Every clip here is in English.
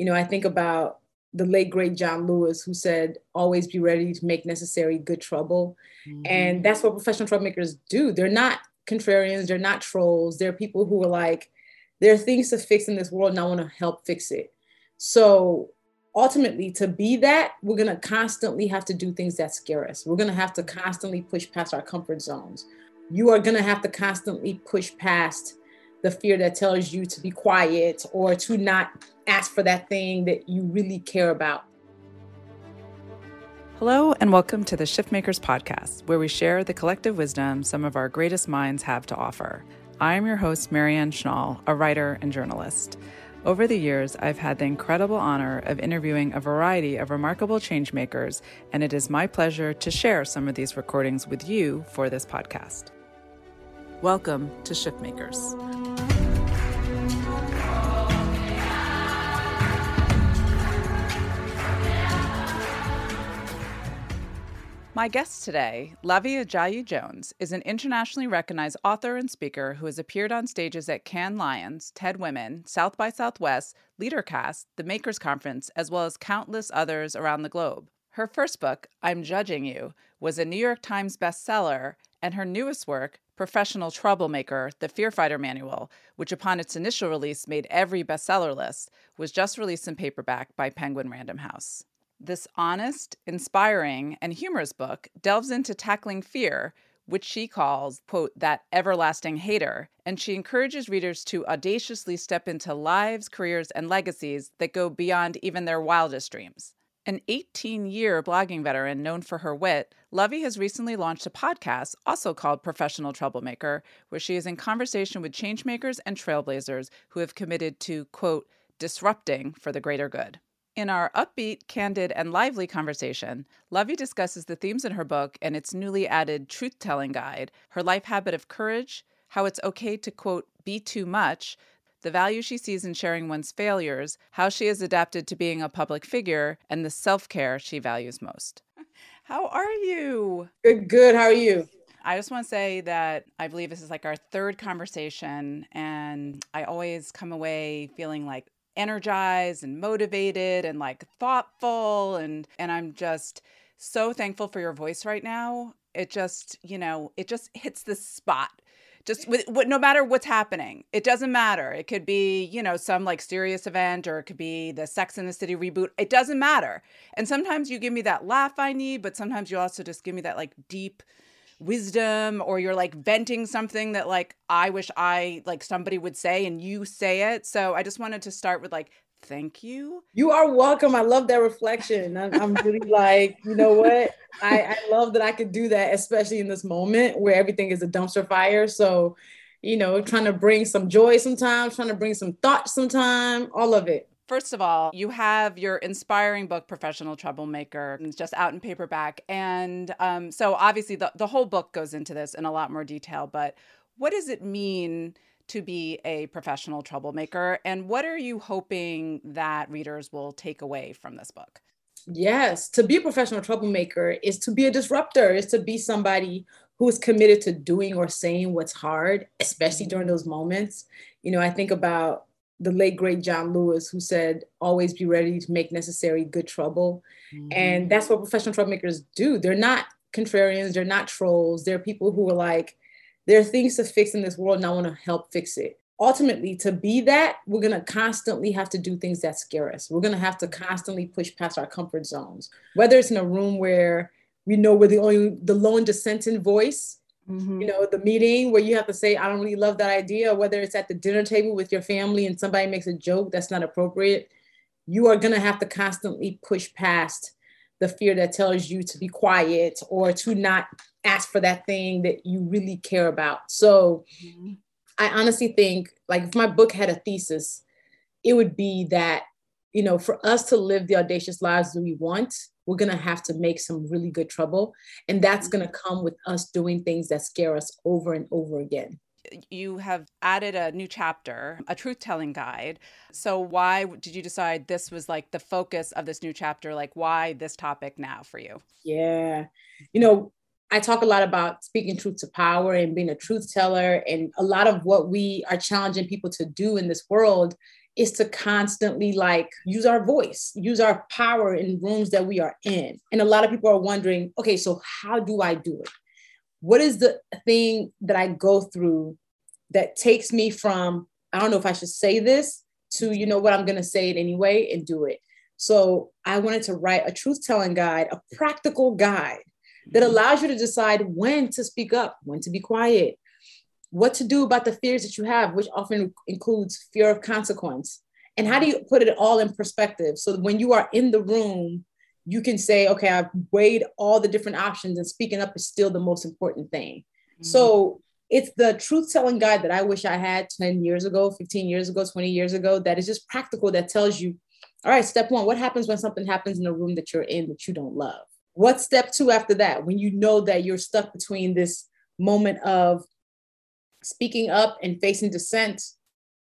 You know, I think about the late great John Lewis, who said, always be ready to make necessary good trouble. Mm-hmm. And that's what professional troublemakers do. They're not contrarians, they're not trolls. They're people who are like, there are things to fix in this world and I want to help fix it. So ultimately, to be that, we're going to constantly have to do things that scare us. We're going to have to constantly push past our comfort zones. You are going to have to constantly push past the fear that tells you to be quiet or to not ask for that thing that you really care about. Hello, and welcome to the Shiftmakers podcast, where we share the collective wisdom some of our greatest minds have to offer. I am your host, Marianne Schnall, a writer and journalist. Over the years, I've had the incredible honor of interviewing a variety of remarkable changemakers, and it is my pleasure to share some of these recordings with you for this podcast. Welcome to Shiftmakers. My guest today, Luvvie Ajayi Jones, is an internationally recognized author and speaker who has appeared on stages at Cannes Lions, TED Women, South by Southwest, LeaderCast, the Makers Conference, as well as countless others around the globe. Her first book, I'm Judging You, was a New York Times bestseller, and her newest work, Professional Troublemaker, The Fear Fighter Manual, which upon its initial release made every bestseller list, was just released in paperback by Penguin Random House. This honest, inspiring, and humorous book delves into tackling fear, which she calls, quote, that everlasting hater, and she encourages readers to audaciously step into lives, careers, and legacies that go beyond even their wildest dreams. An 18 year blogging veteran known for her wit, Luvvie has recently launched a podcast, also called Professional Troublemaker, where she is in conversation with changemakers and trailblazers who have committed to, quote, disrupting for the greater good. In our upbeat, candid, and lively conversation, Luvvie discusses the themes in her book and its newly added truth telling guide, her life habit of courage, how it's okay to, quote, be too much, the value she sees in sharing one's failures, how she has adapted to being a public figure, and the self care she values most. How are you? Good, good. How are you? I just want to say that I believe this is like our third conversation, and I always come away feeling like energized and motivated and like thoughtful and and I'm just so thankful for your voice right now. It just, you know, it just hits the spot. Just with, with no matter what's happening, it doesn't matter. It could be, you know, some like serious event or it could be the Sex and the City reboot. It doesn't matter. And sometimes you give me that laugh I need, but sometimes you also just give me that like deep wisdom or you're like venting something that like I wish I like somebody would say and you say it. So I just wanted to start with like thank you. You are welcome. I love that reflection. I'm, really like, you know what? I, I love that I could do that, especially in this moment where everything is a dumpster fire. So, you know, trying to bring some joy sometimes, trying to bring some thought sometimes, all of it. First of all, you have your inspiring book, Professional Troublemaker. It's just out in paperback. And um, so obviously the, the whole book goes into this in a lot more detail. But what does it mean to be a professional troublemaker? And what are you hoping that readers will take away from this book? Yes, to be a professional troublemaker is to be a disruptor, is to be somebody who is committed to doing or saying what's hard, especially during those moments. You know, I think about the late great John Lewis, who said, always be ready to make necessary good trouble. Mm-hmm. And that's what professional troublemakers do. They're not contrarians, they're not trolls. They're people who are like, there are things to fix in this world and I want to help fix it. Ultimately, to be that, we're going to constantly have to do things that scare us. We're going to have to constantly push past our comfort zones, whether it's in a room where we know we're the only, the lone dissenting voice Mm-hmm. You know, the meeting where you have to say, I don't really love that idea, whether it's at the dinner table with your family and somebody makes a joke that's not appropriate, you are going to have to constantly push past the fear that tells you to be quiet or to not ask for that thing that you really care about. So mm-hmm. I honestly think, like, if my book had a thesis, it would be that, you know, for us to live the audacious lives that we want, we're going to have to make some really good trouble. And that's mm-hmm. going to come with us doing things that scare us over and over again. You have added a new chapter, a truth telling guide. So, why did you decide this was like the focus of this new chapter? Like, why this topic now for you? Yeah. You know, I talk a lot about speaking truth to power and being a truth teller. And a lot of what we are challenging people to do in this world is to constantly like use our voice, use our power in rooms that we are in. And a lot of people are wondering, okay, so how do I do it? What is the thing that I go through that takes me from, I don't know if I should say this, to, you know what, I'm going to say it anyway and do it. So I wanted to write a truth telling guide, a practical guide that mm-hmm. allows you to decide when to speak up, when to be quiet, what to do about the fears that you have, which often includes fear of consequence. And how do you put it all in perspective? So when you are in the room, you can say, okay, I've weighed all the different options, and speaking up is still the most important thing. Mm-hmm. So it's the truth telling guide that I wish I had 10 years ago, 15 years ago, 20 years ago, that is just practical, that tells you, all right, step one, what happens when something happens in a room that you're in that you don't love? What's step two after that? When you know that you're stuck between this moment of speaking up and facing dissent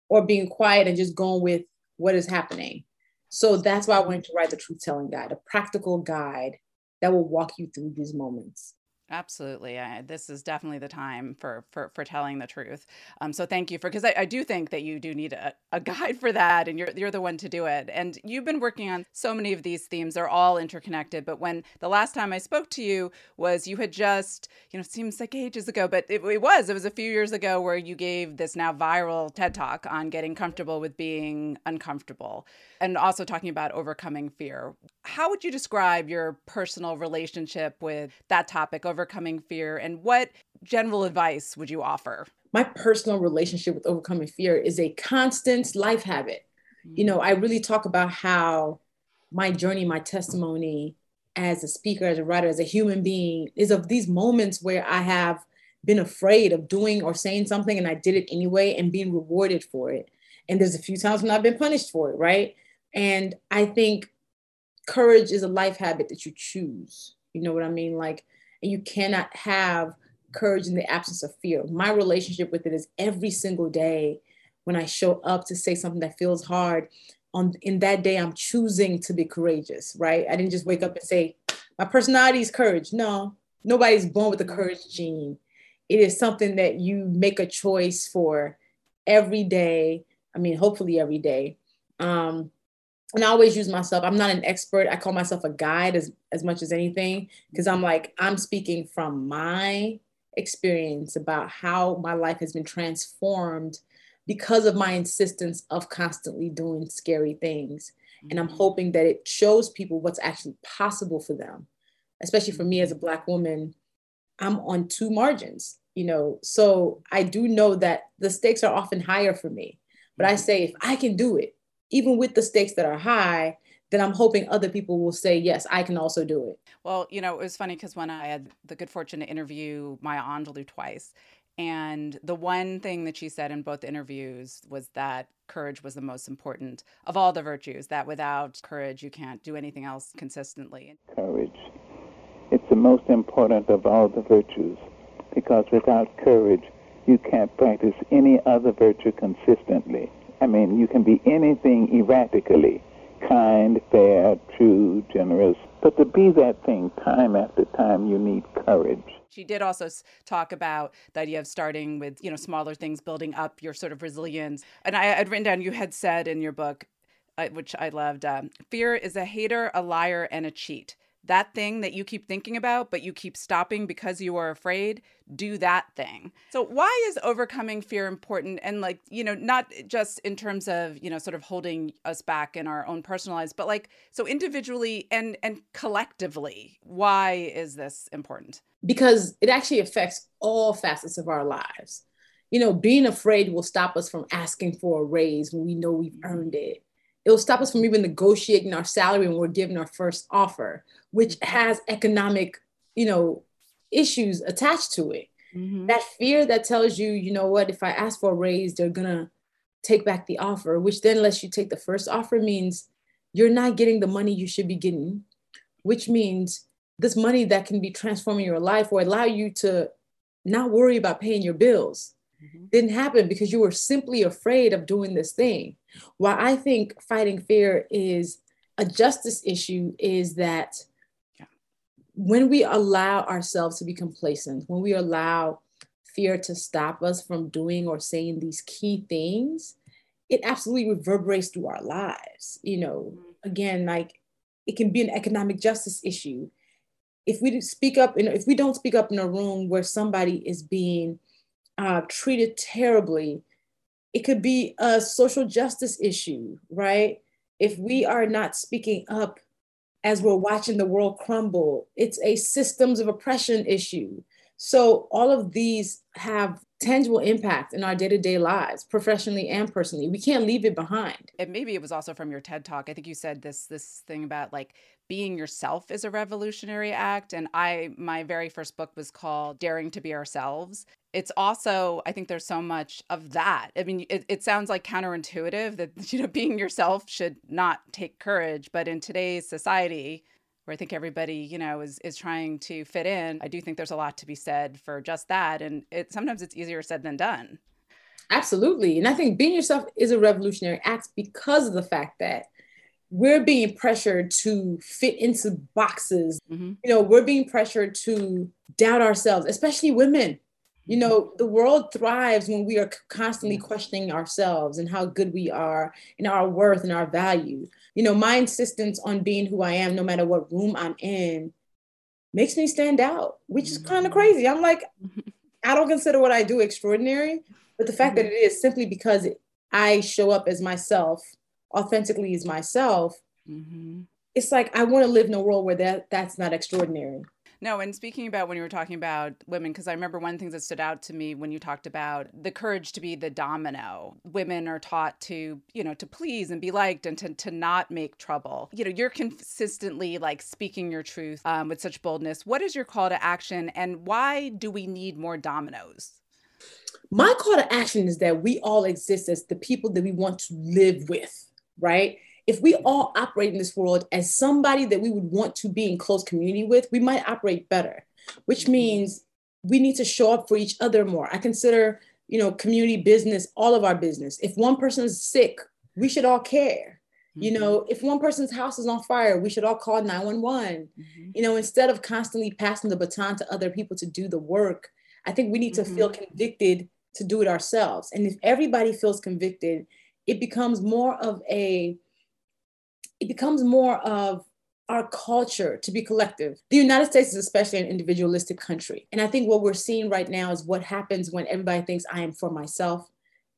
or being quiet and just going with what is happening. So that's why I wanted to write the truth telling guide, a practical guide that will walk you through these moments. Absolutely. I, this is definitely the time for for, for telling the truth. Um, so thank you for because I, I, do think that you do need a, a guide for that, and you're you're the one to do it. And you've been working on so many of these themes; they're all interconnected. But when the last time I spoke to you was you had just you know seems like ages ago, but it, it was it was a few years ago where you gave this now viral TED talk on getting comfortable with being uncomfortable, and also talking about overcoming fear. How would you describe your personal relationship with that topic overcoming fear and what general advice would you offer? My personal relationship with overcoming fear is a constant life habit. You know, I really talk about how my journey, my testimony as a speaker, as a writer, as a human being is of these moments where I have been afraid of doing or saying something and I did it anyway and being rewarded for it. And there's a few times when I've been punished for it, right? And I think courage is a life habit that you choose. You know what I mean? Like and you cannot have courage in the absence of fear. My relationship with it is every single day when I show up to say something that feels hard. On in that day, I'm choosing to be courageous, right? I didn't just wake up and say, my personality is courage. No, nobody's born with the courage gene. It is something that you make a choice for every day. I mean, hopefully every day. Um, and I always use myself. I'm not an expert. I call myself a guide as, as much as anything because I'm like, I'm speaking from my experience about how my life has been transformed because of my insistence of constantly doing scary things. And I'm mm-hmm. hoping that it shows people what's actually possible for them, especially for me as a Black woman. I'm on two margins, you know, so I do know that the stakes are often higher for me. But I mm-hmm. say, if I can do it, even with the stakes that are high, then I'm hoping other people will say, yes, I can also do it. Well, you know, it was funny because when I had the good fortune to interview Maya Angelou twice, and the one thing that she said in both interviews was that courage was the most important of all the virtues, that without courage, you can't do anything else consistently. Courage. It's the most important of all the virtues because without courage, you can't practice any other virtue consistently. I mean, you can be anything erratically kind, fair, true, generous. But to be that thing time after time, you need courage. She did also talk about the idea of starting with, you know, smaller things, building up your sort of resilience. And I had written down, you had said in your book, uh, which I loved, um, fear is a hater, a liar, and a cheat that thing that you keep thinking about, but you keep stopping because you are afraid, do that thing. So, why is overcoming fear important? And, like, you know, not just in terms of, you know, sort of holding us back in our own personal lives, but like, so individually and, and collectively, why is this important? Because it actually affects all facets of our lives. You know, being afraid will stop us from asking for a raise when we know we've earned it it'll stop us from even negotiating our salary when we're given our first offer, which mm-hmm. has economic, you know, issues attached to it. Mm-hmm. That fear that tells you, you know what, if I ask for a raise, they're gonna take back the offer, which then lets you take the first offer means you're not getting the money you should be getting, which means this money that can be transforming your life or allow you to not worry about paying your bills mm-hmm. didn't happen because you were simply afraid of doing this thing. Why I think fighting fear is a justice issue is that yeah. when we allow ourselves to be complacent, when we allow fear to stop us from doing or saying these key things, it absolutely reverberates through our lives. You know, again, like it can be an economic justice issue. If we speak up, in, if we don't speak up in a room where somebody is being uh, treated terribly, it could be a social justice issue, right? If we are not speaking up as we're watching the world crumble, it's a systems of oppression issue. So all of these have tangible impact in our day-to-day lives professionally and personally. We can't leave it behind. And maybe it was also from your ted talk. I think you said this this thing about like being yourself is a revolutionary act. And i my very first book was called daring to be ourselves. It's also i think there's so much of that. I mean it, it sounds like counterintuitive that you know being yourself should not take courage. But in today's society where I think everybody, you know, is is trying to fit in. I do think there's a lot to be said for just that, and it sometimes it's easier said than done. Absolutely, and I think being yourself is a revolutionary act because of the fact that we're being pressured to fit into boxes. Mm-hmm. You know, we're being pressured to doubt ourselves, especially women. You know, the world thrives when we are constantly questioning ourselves and how good we are and our worth and our value. You know, my insistence on being who I am, no matter what room I'm in, makes me stand out, which is kind of mm-hmm. crazy. I'm like, I don't consider what I do extraordinary, but the fact that mm-hmm. it is simply because I show up as myself, authentically as myself, mm-hmm. it's like I want to live in a world where that that's not extraordinary. No, and speaking about when you were talking about women, because I remember one thing that stood out to me when you talked about the courage to be the domino. Women are taught to, you know, to please and be liked and to, to not make trouble. You know, you're consistently like speaking your truth um, with such boldness. What is your call to action and why do we need more dominoes? My call to action is that we all exist as the people that we want to live with, right? If we all operate in this world as somebody that we would want to be in close community with, we might operate better, which mm-hmm. means we need to show up for each other more. I consider, you know, community business all of our business. If one person is sick, we should all care. Mm-hmm. You know, if one person's house is on fire, we should all call 911. Mm-hmm. You know, instead of constantly passing the baton to other people to do the work, I think we need to feel mm-hmm. convicted to do it ourselves. And if everybody feels convicted, it becomes more of a it becomes more of our culture to be collective. The United States is especially an individualistic country. And I think what we're seeing right now is what happens when everybody thinks I am for myself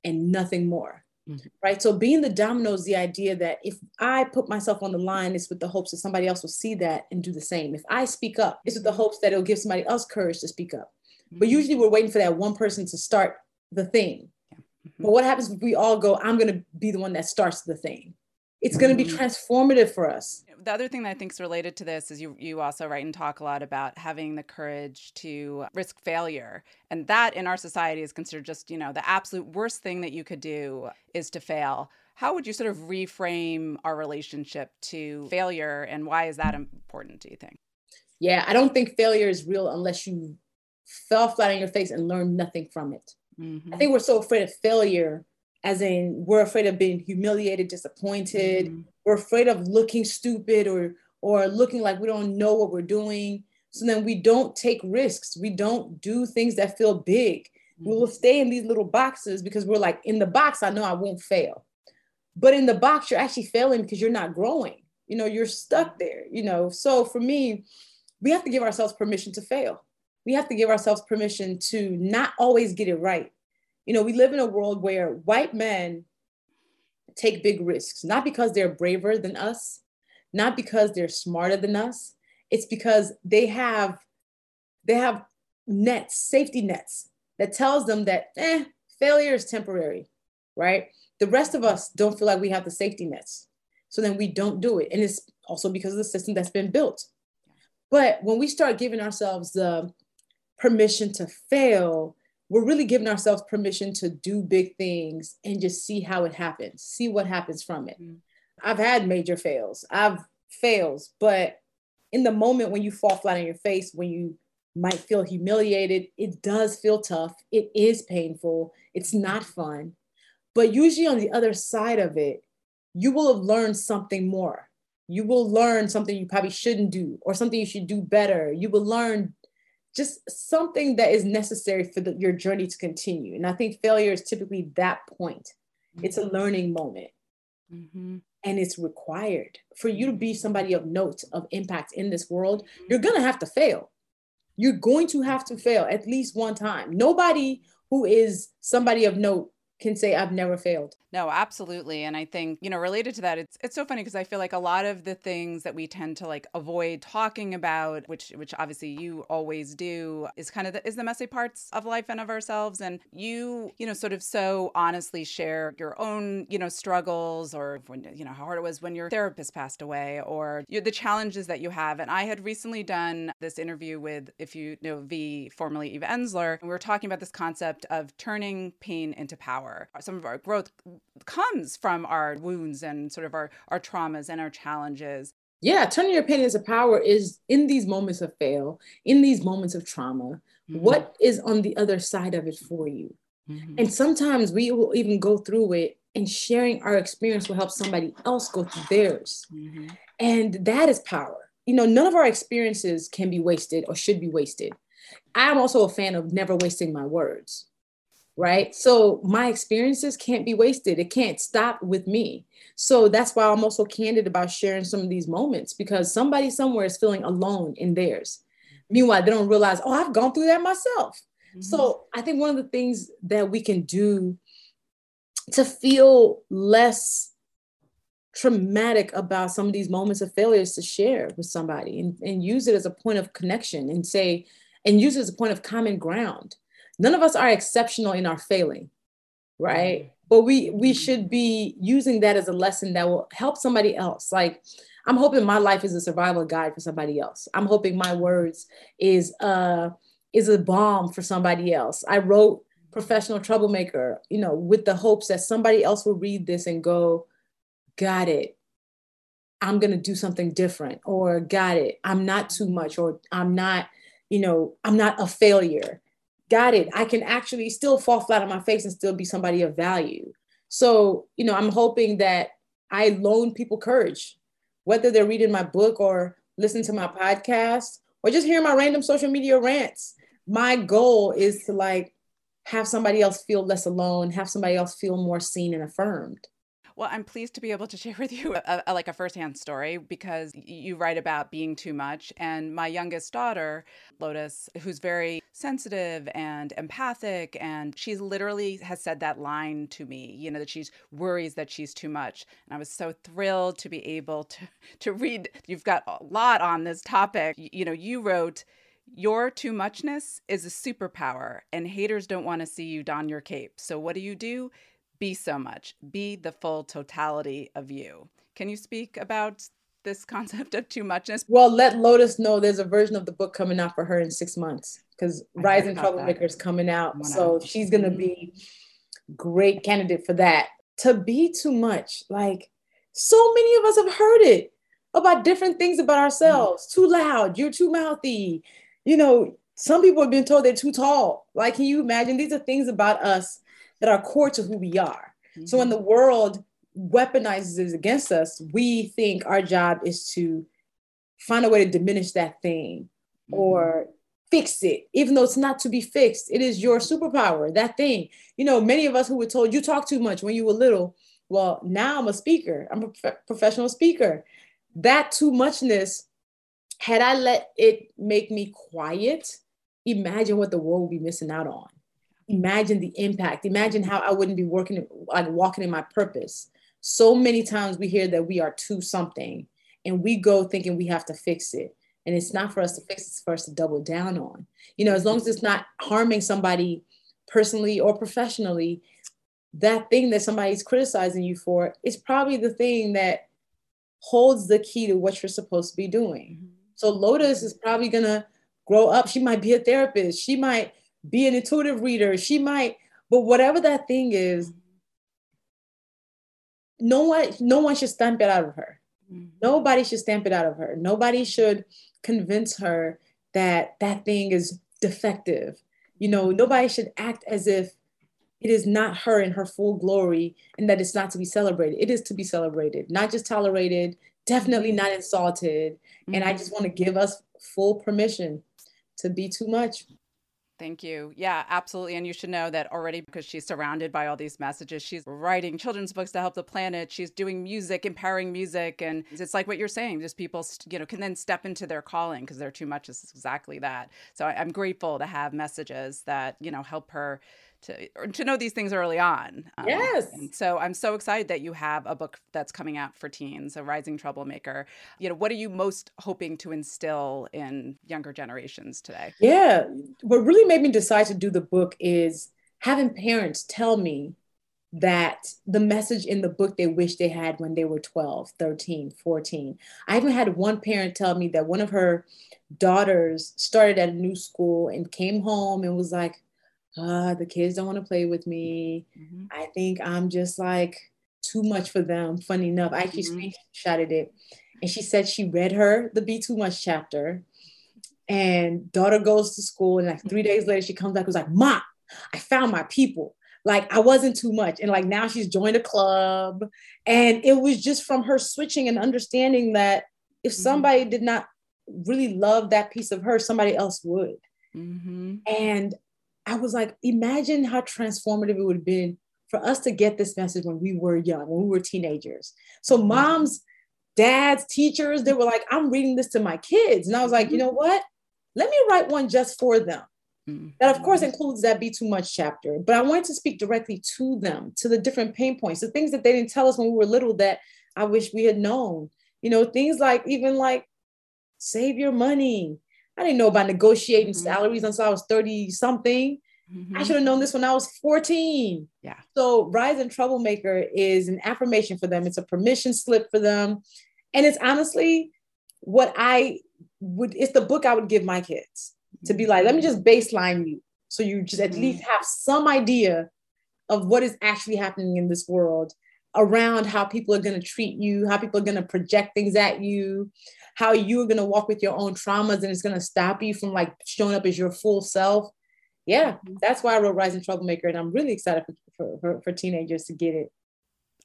and nothing more. Mm-hmm. Right. So being the domino is the idea that if I put myself on the line, it's with the hopes that somebody else will see that and do the same. If I speak up, it's with the hopes that it'll give somebody else courage to speak up. Mm-hmm. But usually we're waiting for that one person to start the thing. Mm-hmm. But what happens if we all go, I'm going to be the one that starts the thing? It's going to be mm-hmm. transformative for us. The other thing that i think is related to this is you you also write and talk a lot about having the courage to risk failure. And that in our society is considered just you know the absolute worst thing that you could do is to fail. How would you sort of reframe our relationship to failure and why is that important do you think? Yeah i don't think failure is real unless you fell flat on your face and learned nothing from it. Mm-hmm. i think we're so afraid of failure as in we're afraid of being humiliated, disappointed. Mm-hmm. We're afraid of looking stupid or or looking like we don't know what we're doing. So then we don't take risks. We don't do things that feel big. Mm-hmm. We will stay in these little boxes because we're like, in the box, I know I won't fail. But in the box, you're actually failing because you're not growing. You know, you're stuck there, you know. So for me, we have to give ourselves permission to fail. We have to give ourselves permission to not always get it right you know, we live in a world where white men take big risks, not because they're braver than us, not because they're smarter than us. It's because they have they have nets, safety nets that tells them that eh, failure is temporary, right? The rest of us don't feel like we have the safety nets. So then we don't do it. And it's also because of the system that's been built. But when we start giving ourselves the permission to fail, we're really giving ourselves permission to do big things and just see how it happens, see what happens from it. Mm-hmm. I've had major fails, I've fails, but in the moment when you fall flat on your face, when you might feel humiliated, it does feel tough. It is painful. It's not fun. But usually on the other side of it, you will have learned something more. You will learn something you probably shouldn't do or something you should do better. You will learn just something that is necessary for the, your journey to continue. And I think failure is typically that point. it's a learning moment. Mm-hmm. And it's required for you to be somebody of note, of impact in this world. You're going to have to fail. You're going to have to fail at least one time. Nobody who is somebody of note can say I've never failed. No, absolutely. And I think, you know, related to that, it's it's so funny because I feel like a lot of the things that we tend to like avoid talking about, which which obviously you always do, is kind of the, is the messy parts of life and of ourselves. And you, you know, sort of so honestly share your own, you know, struggles or when, you know, how hard it was when your therapist passed away or you, the challenges that you have. And I had recently done this interview with, if you know V, formerly Eve Ensler, and we were talking about this concept of turning pain into power. Some of our growth comes from our wounds and sort of our, our traumas and our challenges. Yeah, turning your pain into power is in these moments of fail, in these moments of trauma, mm-hmm. what is on the other side of it for you? Mm-hmm. And sometimes we will even go through it and sharing our experience will help somebody else go through theirs. Mm-hmm. And that is power. You know, none of our experiences can be wasted or should be wasted. I'm also a fan of never wasting my words right? So my experiences can't be wasted. It can't stop with me. So that's why I'm also candid about sharing some of these moments because somebody somewhere is feeling alone in theirs. Meanwhile, they don't realize, oh, I've gone through that myself. Mm-hmm. So I think one of the things that we can do to feel less traumatic about some of these moments of failure is to share with somebody and, and use it as a point of connection and say, and use it as a point of common ground none of us are exceptional in our failing, right? Mm-hmm. But we we should be using that as a lesson that will help somebody else. Like I'm hoping my life is a survival guide for somebody else. I'm hoping my words is uh is a balm for somebody else. I wrote professional troublemaker, you know, with the hopes that somebody else will read this and go, got it. I'm going to do something different or got it. I'm not too much or I'm not, you know, I'm not a failure got it. I can actually still fall flat on my face and still be somebody of value. So, you know, I'm hoping that I loan people courage, whether they're reading my book or listening to my podcast or just hearing my random social media rants. My goal is to like have somebody else feel less alone, have somebody else feel more seen and affirmed. Well, I'm pleased to be able to share with you a, a, like a firsthand story because you write about being too much. And my youngest daughter, Lotus, who's very sensitive and empathic, and she's literally has said that line to me, you know, that she's worries that she's too much. And I was so thrilled to be able to to read. You've got a lot on this topic. You, you know, you wrote. Your too muchness is a superpower, and haters don't want to see you don your cape. So, what do you do? Be so much, be the full totality of you. Can you speak about this concept of too muchness? Well, let Lotus know there's a version of the book coming out for her in six months because Rising Troublemaker is coming out. So she's going to be great candidate for that. To be too much, like so many of us have heard it about different things about ourselves. Mm. Too loud, you're too mouthy. You know, some people have been told they're too tall. Like, can you imagine? These are things about us that are core to who we are. Mm-hmm. So when the world weaponizes it against us, we think our job is to find a way to diminish that thing mm-hmm. or fix it, even though it's not to be fixed. It is your superpower, that thing. You know, many of us who were told you talk too much when you were little. Well, now I'm a speaker, I'm a prof- professional speaker. That too muchness, had I let it make me quiet, imagine what the world would be missing out on imagine the impact. Imagine how i wouldn't be working like walking in my purpose. So many times we hear that we are to something and we go thinking we have to fix it. And it's not for us to fix it's for us to double down on. You know as long as it's not harming somebody personally or professionally that thing that somebody's criticizing you for is probably the thing that holds the key to what you're supposed to be doing. Mm-hmm. so lotus is probably going to grow up. She might be a therapist. She might be an intuitive reader. She might, but whatever that thing is, no one, no one should stamp it out of her. Mm-hmm. Nobody should stamp it out of her. Nobody should convince her that that thing is defective. You know, nobody should act as if it is not her in her full glory and that it's not to be celebrated. It is to be celebrated, not just tolerated, definitely not insulted. Mm-hmm. And I mm-hmm. just want to give us full permission to be too much. Thank you. Yeah, absolutely. And you should know that already because she's surrounded by all these messages. She's writing children's books to help the planet. She's doing music, empowering music. And it's like what you're saying, just people, you know, can then step into their calling because they're too much is exactly that. So I'm grateful to have messages that, you know, help her to to know these things early on. Um, yes. So I'm so excited that you have a book that's coming out for teens, a rising troublemaker. You know, what are you most hoping to instill in younger generations today? Yeah, what really made me decide to do the book is having parents tell me that the message in the book they wish they had when they were 12, 13, 14. I even had one parent tell me that one of her daughters started at a new school and came home and was like, uh, the kids don't want to play with me. Mm-hmm. I think I'm just like too much for them. Funny enough, I actually mm-hmm. screenshotted it. And she said she read her the Be Too Much chapter. And daughter goes to school, and like three days later, she comes back and was like, Mom, I found my people. Like I wasn't too much. And like now she's joined a club. And it was just from her switching and understanding that if mm-hmm. somebody did not really love that piece of her, somebody else would. Mm-hmm. And I was like, imagine how transformative it would have been for us to get this message when we were young, when we were teenagers. So mm-hmm. moms, dads, teachers, they were like, I'm reading this to my kids. And I was like, you mm-hmm. know what? Let me write one just for them. Mm-hmm. That of course includes that be too much chapter, but I wanted to speak directly to them, to the different pain points, the things that they didn't tell us when we were little that I wish we had known. You know, things like even like save your money, I didn't know about negotiating mm-hmm. salaries until I was 30 something. Mm-hmm. I should have known this when I was 14. Yeah. So Rising Troublemaker is an affirmation for them. It's a permission slip for them. And it's honestly what I would, it's the book I would give my kids to be like, let me just baseline you. So you just at mm-hmm. least have some idea of what is actually happening in this world around how people are going to treat you, how people are going to project things at you, how you're going to walk with your own traumas and it's going to stop you from like showing up as your full self. Yeah, mm-hmm. that's why I wrote Rising Troublemaker. And I'm really excited for, for, for teenagers to get it.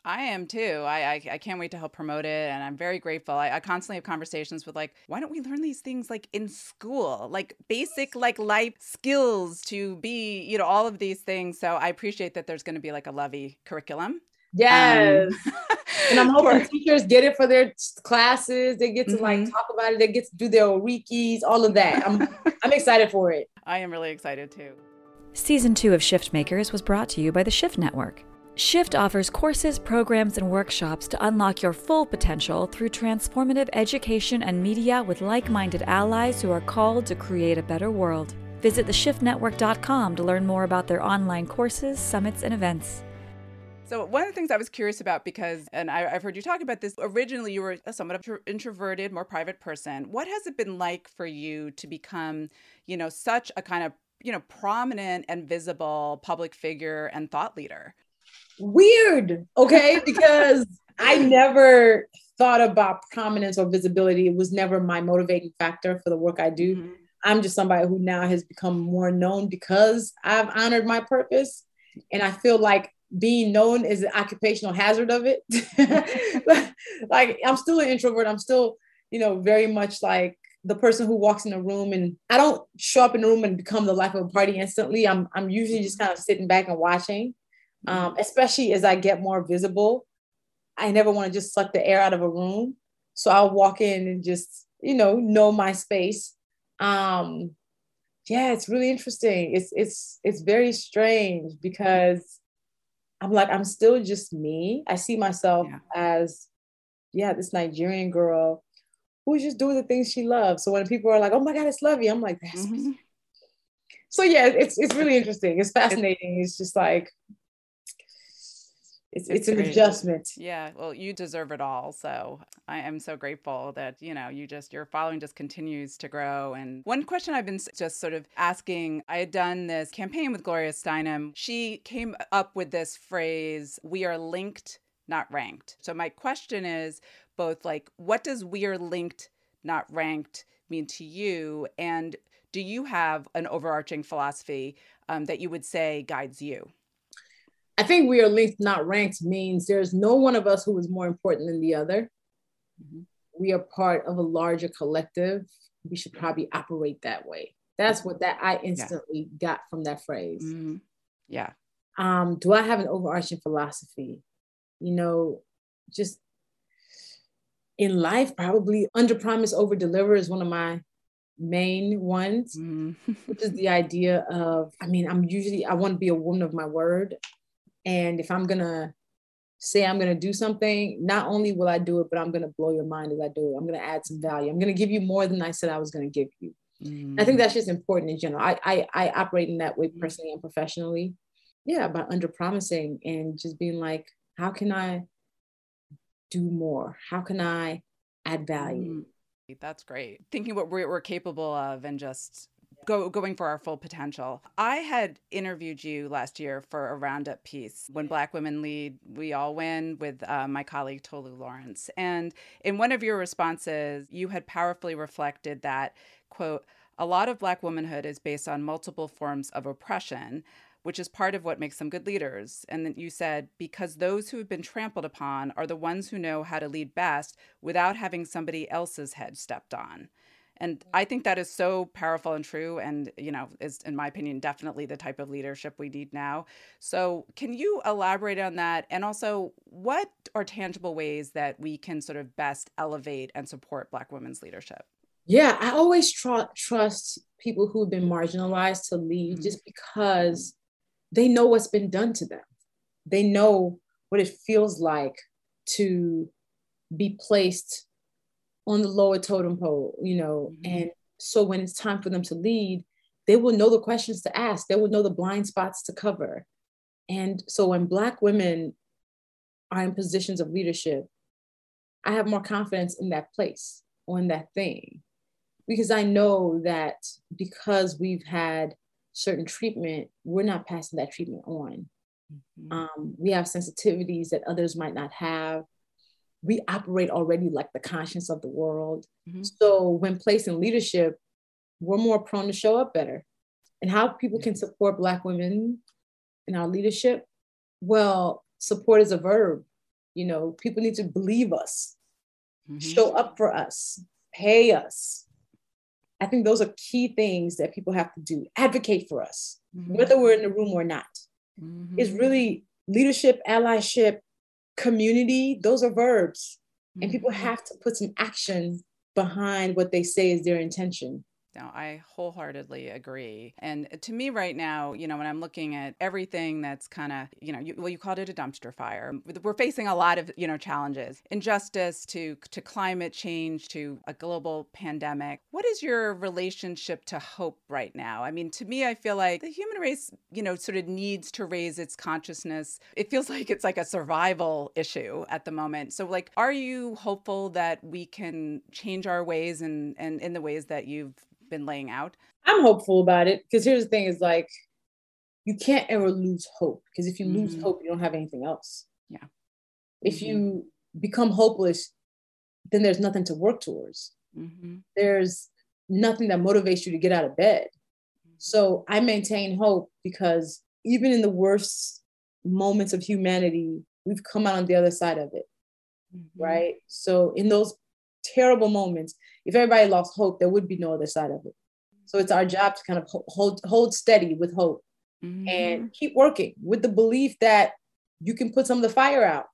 I am too. I, I, I can't wait to help promote it, and I'm very grateful. I, I constantly have conversations with like, why don't we learn these things like in school, like basic like life skills to be, you know, all of these things. So I appreciate that there's going to be like a Luvvie curriculum. Yes. Um, and I'm hoping for, teachers get it for their classes. They get to mm-hmm. like talk about it. They get to do their wikis, all of that. I'm I'm excited for it. I am really excited too. Season two of Shift Makers was brought to you by the Shift Network. Shift offers courses, programs, and workshops to unlock your full potential through transformative education and media with like minded allies who are called to create a better world. Visit theshiftnetwork.com to learn more about their online courses, summits, and events. So one of the things I was curious about because, and I, have heard you talk about this. Originally, you were a somewhat introverted, more private person. What has it been like for you to become, you know, such a kind of you know prominent and visible public figure and thought leader? Weird, okay, because I never thought about prominence or visibility. It was never my motivating factor for the work I do. Mm-hmm. I'm just somebody who now has become more known because I've honored my purpose. And I feel like being known is an occupational hazard of it. like I'm still an introvert. I'm still, you know, very much like the person who walks in a room and I don't show up in the room and become the life of a party instantly. I'm I'm usually just kind of sitting back and watching. Um, especially as I get more visible. I never want to just suck the air out of a room. So I'll walk in and just, you know, know my space. Um, yeah, it's really interesting. It's it's it's very strange because I'm like, I'm still just me. I see myself yeah. as, yeah, this Nigerian girl who's just doing the things she loves. So when people are like, oh my God, it's Luvvie, I'm like, that's mm-hmm. so yeah, it's it's really interesting. It's fascinating. It's just like it's, it's, it's an adjustment. Yeah. Well, you deserve it all. So I am so grateful that, you know, you just, your following just continues to grow. And one question I've been just sort of asking, I had done this campaign with Gloria Steinem. She came up with this phrase, we are linked, not ranked. So my question is both like, what does we are linked, not ranked mean to you? And do you have an overarching philosophy um, that you would say guides you? I think we are linked, not ranked, means there's no one of us who is more important than the other. Mm-hmm. We are part of a larger collective. We should probably operate that way. That's what that I instantly yeah. got from that phrase. Mm-hmm. Yeah. Um, do I have an overarching philosophy? You know, just in life, probably under promise, over deliver is one of my main ones, mm. which is the idea of, I mean, I'm usually, I want to be a woman of my word. And if I'm going to say I'm going to do something, not only will I do it, but I'm going to blow your mind as I do it. I'm going to add some value. I'm going to give you more than I said I was going to give you. Mm. I think that's just important in general. I, I, I operate in that way mm. personally and professionally. Yeah, by under promising and just being like, how can I do more? How can I add value? Mm. That's great. Thinking what we're, we're capable of and just go going for our full potential. I had interviewed you last year for a roundup piece when Black Women Lead, We All Win with uh, my colleague Tolu Lawrence. And in one of your responses, you had powerfully reflected that, quote, a lot of Black womanhood is based on multiple forms of oppression, which is part of what makes them good leaders. And then you said, because those who have been trampled upon are the ones who know how to lead best without having somebody else's head stepped on. And I think that is so powerful and true. And, you know, is, in my opinion, definitely the type of leadership we need now. So, can you elaborate on that? And also, what are tangible ways that we can sort of best elevate and support Black women's leadership? Yeah, I always tr- trust people who've been marginalized to lead mm-hmm. just because they know what's been done to them. They know what it feels like to be placed on the lower totem pole, you know, mm-hmm. and so when it's time for them to lead, they will know the questions to ask, they will know the blind spots to cover. And so when Black women are in positions of leadership, I have more confidence in that place or in that thing because I know that because we've had certain treatment, we're not passing that treatment on. Mm-hmm. Um, we have sensitivities that others might not have we operate already like the conscience of the world. Mm-hmm. So when placed in leadership, we're more prone to show up better. And how people can support Black women in our leadership? Well, support is a verb. You know, people need to believe us, mm-hmm. show up for us, pay us. I think those are key things that people have to do. Advocate for us, mm-hmm. whether we're in the room or not. Mm-hmm. Is really leadership, allyship, community, those are verbs. Mm-hmm. And people mm-hmm. have to put some action behind what they say is their intention. No, I wholeheartedly agree. And uh, to me, right now, you know, when I'm looking at everything that's kind of, you know, you, well, you called it a dumpster fire. Um, we're facing a lot of, you know, challenges, injustice to to climate change to a global pandemic. What is your relationship to hope right now? I mean, to me, I feel like the human race, you know, sort of needs to raise its consciousness. It feels like it's like a survival issue at the moment. So, like, are you hopeful that we can change our ways and and in the ways that you've been laying out? I'm hopeful about it because here's the thing is like you can't ever lose hope because if you mm-hmm. lose hope, you don't have anything else. Yeah. If mm-hmm. you become hopeless, then there's nothing to work towards. Mm-hmm. There's nothing that motivates you to get out of bed. Mm-hmm. So I maintain hope because even in the worst moments of humanity, we've come out on the other side of it. Mm-hmm. Right. So in those terrible moments, if everybody lost hope, there would be no other side of it. So it's our job to kind of hold hold steady with hope mm-hmm. and keep working with the belief that you can put some of the fire out.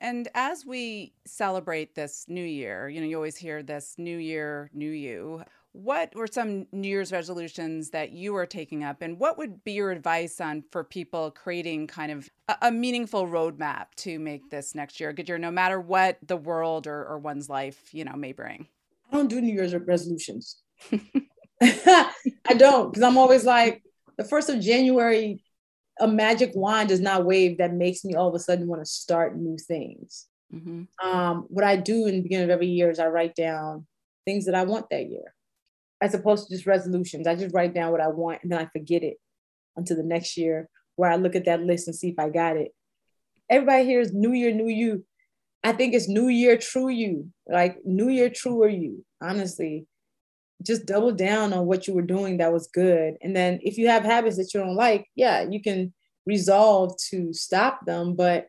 And as we celebrate this new year, you know, you always hear this new year, new you. What were some New Year's resolutions that you are taking up, and what would be your advice on for people creating kind of a, a meaningful roadmap to make this next year a good year, no matter what the world or, or one's life, you know, may bring? I don't do New Year's resolutions. I don't, because I'm always like, the first of January, a magic wand does not wave that makes me all of a sudden want to start new things. Mm-hmm. Um, what I do in the beginning of every year is I write down things that I want that year, as opposed to just resolutions. I just write down what I want and then I forget it until the next year, where I look at that list and see if I got it. Everybody hears New Year, New You. I think it's New Year, true you. Like New Year, truer you. Honestly, just double down on what you were doing that was good. And then if you have habits that you don't like, yeah, you can resolve to stop them. But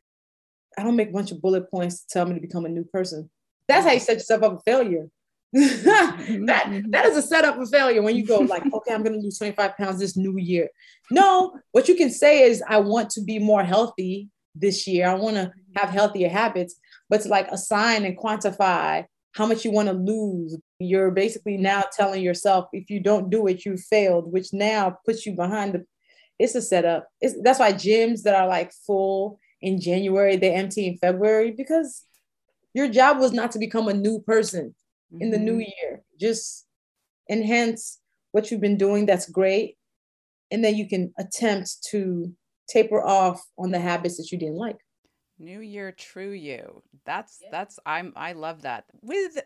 I don't make a bunch of bullet points to tell me to become a new person. That's how you set yourself up for failure. that mm-hmm. that is a setup for failure when you go like okay i'm going to lose 25 pounds this new year no what you can say is i want to be more healthy this year i want to have healthier habits but to like assign and quantify how much you want to lose you're basically now telling yourself if you don't do it you failed which now puts you behind the it's a setup it's, that's why gyms that are like full in january they empty in february because your job was not to become a new person mm-hmm. in the new mm-hmm. year. Just enhance what you've been doing. That's great. And then you can attempt to taper off on the habits that you didn't like. New year, true you. That's yeah. that's I'm I love that. With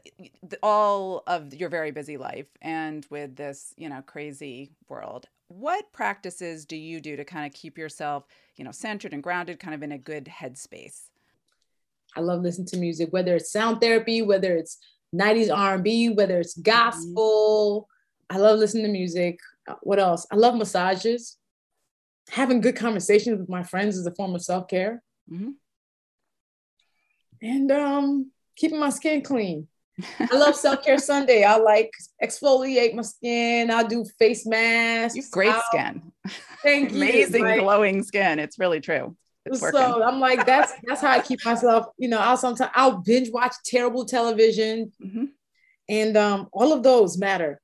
all of your very busy life and with this, you know, crazy world, what practices do you do to kind of keep yourself, you know, centered and grounded, kind of in a good headspace? I love listening to music, whether it's sound therapy, whether it's 90s R&B, whether it's mm-hmm. gospel. Mm-hmm. I love listening to music. Uh, what else? I love massages. Having good conversations with my friends is a form of self-care. Mm-hmm. And um, keeping my skin clean. I love self-care Sunday. I like exfoliate my skin. I'll do face masks. You've great I'll, skin. Thank you. Amazing glowing skin. It's really true so I'm like, that's that's how I keep myself. You know, I'll sometimes I'll binge watch terrible television, mm-hmm. and um, all of those matter.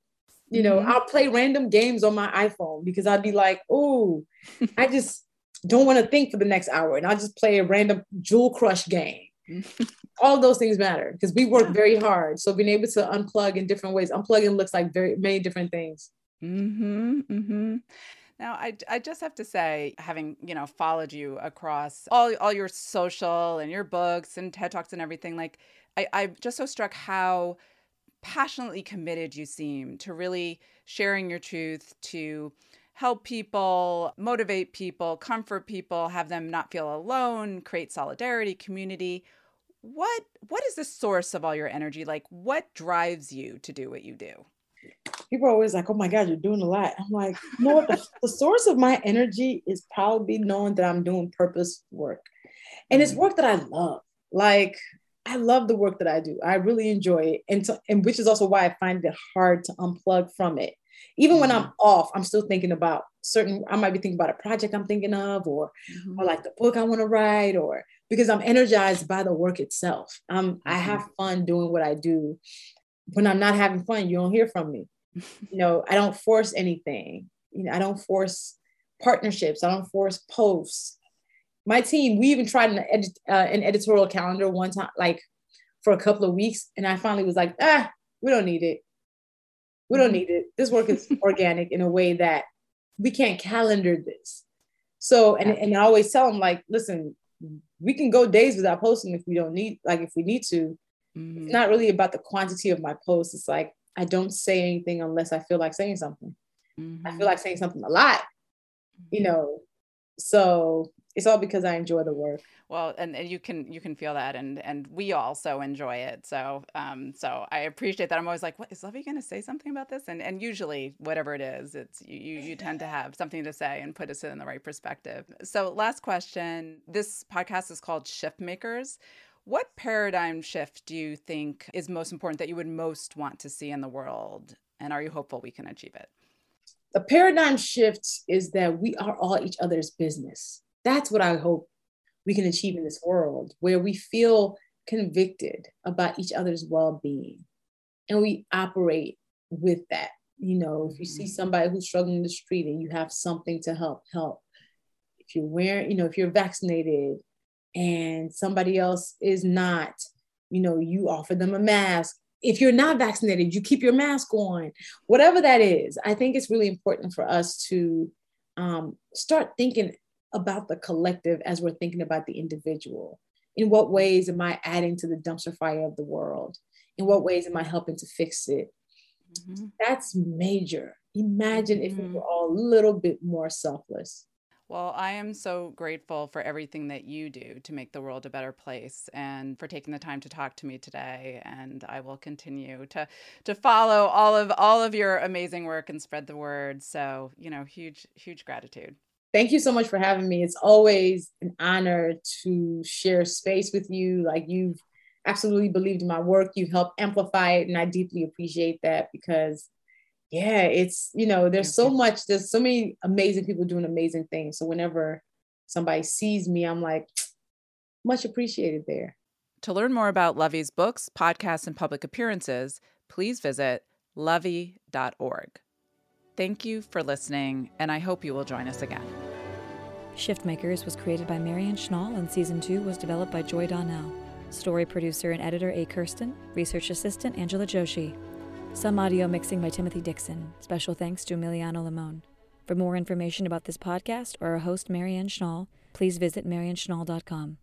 You know, mm-hmm. I'll play random games on my iPhone because I'd be like, oh, I just don't want to think for the next hour, and I'll just play a random Jewel Crush game. all those things matter because we work very hard. So being able to unplug in different ways, unplugging looks like very many different things. Mm-hmm, mm-hmm. Now, I, I just have to say, having you know followed you across all all your social and your books and TED talks and everything, like I, I'm just so struck how passionately committed you seem to really sharing your truth to help people, motivate people, comfort people, have them not feel alone, create solidarity, community. What what is the source of all your energy? Like what drives you to do what you do? people are always like, oh my God, you're doing a lot. I'm like, you know what? The, the source of my energy is probably knowing that I'm doing purpose work. And it's mm-hmm. work that I love. Like, I love the work that I do. I really enjoy it. And, so, and which is also why I find it hard to unplug from it. Even when I'm mm-hmm. off, I'm still thinking about certain, I might be thinking about a project I'm thinking of, or, mm-hmm. or like the book I want to write, or because I'm energized by the work itself. Um, mm-hmm. I have fun doing what I do when I'm not having fun, you don't hear from me. you know, I don't force anything. You know, I don't force partnerships. I don't force posts. My team, we even tried an, edit, uh, an editorial calendar one time, like for a couple of weeks, and I finally was like, ah, we don't need it. We don't need it. This work is organic in a way that we can't calendar this. So, and, and I always tell them like, listen, we can go days without posting if we don't need, like if we need to, Mm-hmm. It's not really about the quantity of my posts. It's like I don't say anything unless I feel like saying something. Mm-hmm. I feel like saying something a lot, you mm-hmm. know. So it's all because I enjoy the work. Well, and, and you can you can feel that, and and we also enjoy it. So um, so I appreciate that. I'm always like, what is Luvvie going to say something about this? And and usually whatever it is, it's you you tend to have something to say and put us in the right perspective. So last question. This podcast is called Shiftmakers. What paradigm shift do you think is most important that you would most want to see in the world? And are you hopeful we can achieve it? The paradigm shift is that we are all each other's business. That's what I hope we can achieve in this world, where we feel convicted about each other's well being and we operate with that. You know, if you see mm-hmm. somebody who's struggling in the street and you have something to help, help. If you're wearing, you know, if you're vaccinated, and somebody else is not, you know, you offer them a mask. If you're not vaccinated, you keep your mask on, whatever that is. I think it's really important for us to um, start thinking about the collective as we're thinking about the individual. In what ways am I adding to the dumpster fire of the world? In what ways am I helping to fix it? Mm-hmm. That's major. Imagine mm-hmm. if we mm-hmm. were all a little bit more selfless. Well, I am so grateful for everything that you do to make the world a better place and for taking the time to talk to me today. And I will continue to to follow all of all of your amazing work and spread the word. So, you know, huge, huge gratitude. Thank you so much for having me. It's always an honor to share space with you. Like you've absolutely believed in my work. you've helped amplify it. And I deeply appreciate that because yeah, it's, you know, there's so much, there's so many amazing people doing amazing things. So whenever somebody sees me, I'm like, much appreciated there. To learn more about Luvvie's books, podcasts, and public appearances, please visit luvvie.org. Thank you for listening, and I hope you will join us again. Shiftmakers was created by Marianne Schnall and season two was developed by Joy Donnell. Story producer and editor A. Kirsten, research assistant Angela Joshi. Some audio mixing by Timothy Dixon. Special thanks to Emiliano Limon. For more information about this podcast or our host Marianne Schnall, please visit marianneschnall.com.